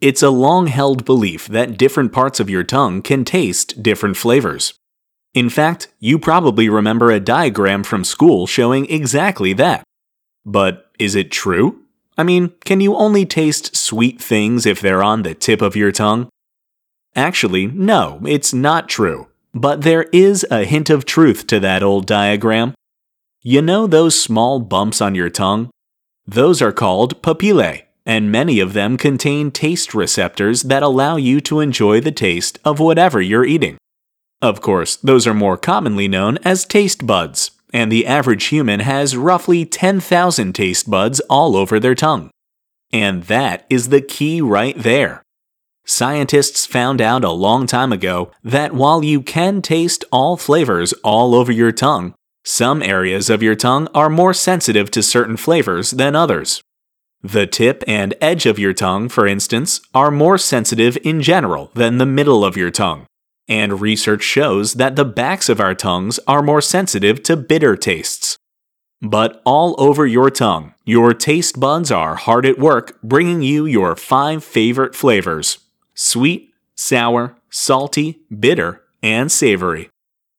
It's a long held belief that different parts of your tongue can taste different flavors. In fact, you probably remember a diagram from school showing exactly that. But is it true? I mean, can you only taste sweet things if they're on the tip of your tongue? Actually, no, it's not true. But there is a hint of truth to that old diagram. You know those small bumps on your tongue? Those are called papillae and many of them contain taste receptors that allow you to enjoy the taste of whatever you're eating. Of course, those are more commonly known as taste buds, and the average human has roughly 10,000 taste buds all over their tongue. And that is the key right there. Scientists found out a long time ago that while you can taste all flavors all over your tongue, some areas of your tongue are more sensitive to certain flavors than others. The tip and edge of your tongue, for instance, are more sensitive in general than the middle of your tongue. And research shows that the backs of our tongues are more sensitive to bitter tastes. But all over your tongue, your taste buds are hard at work bringing you your five favorite flavors sweet, sour, salty, bitter, and savory.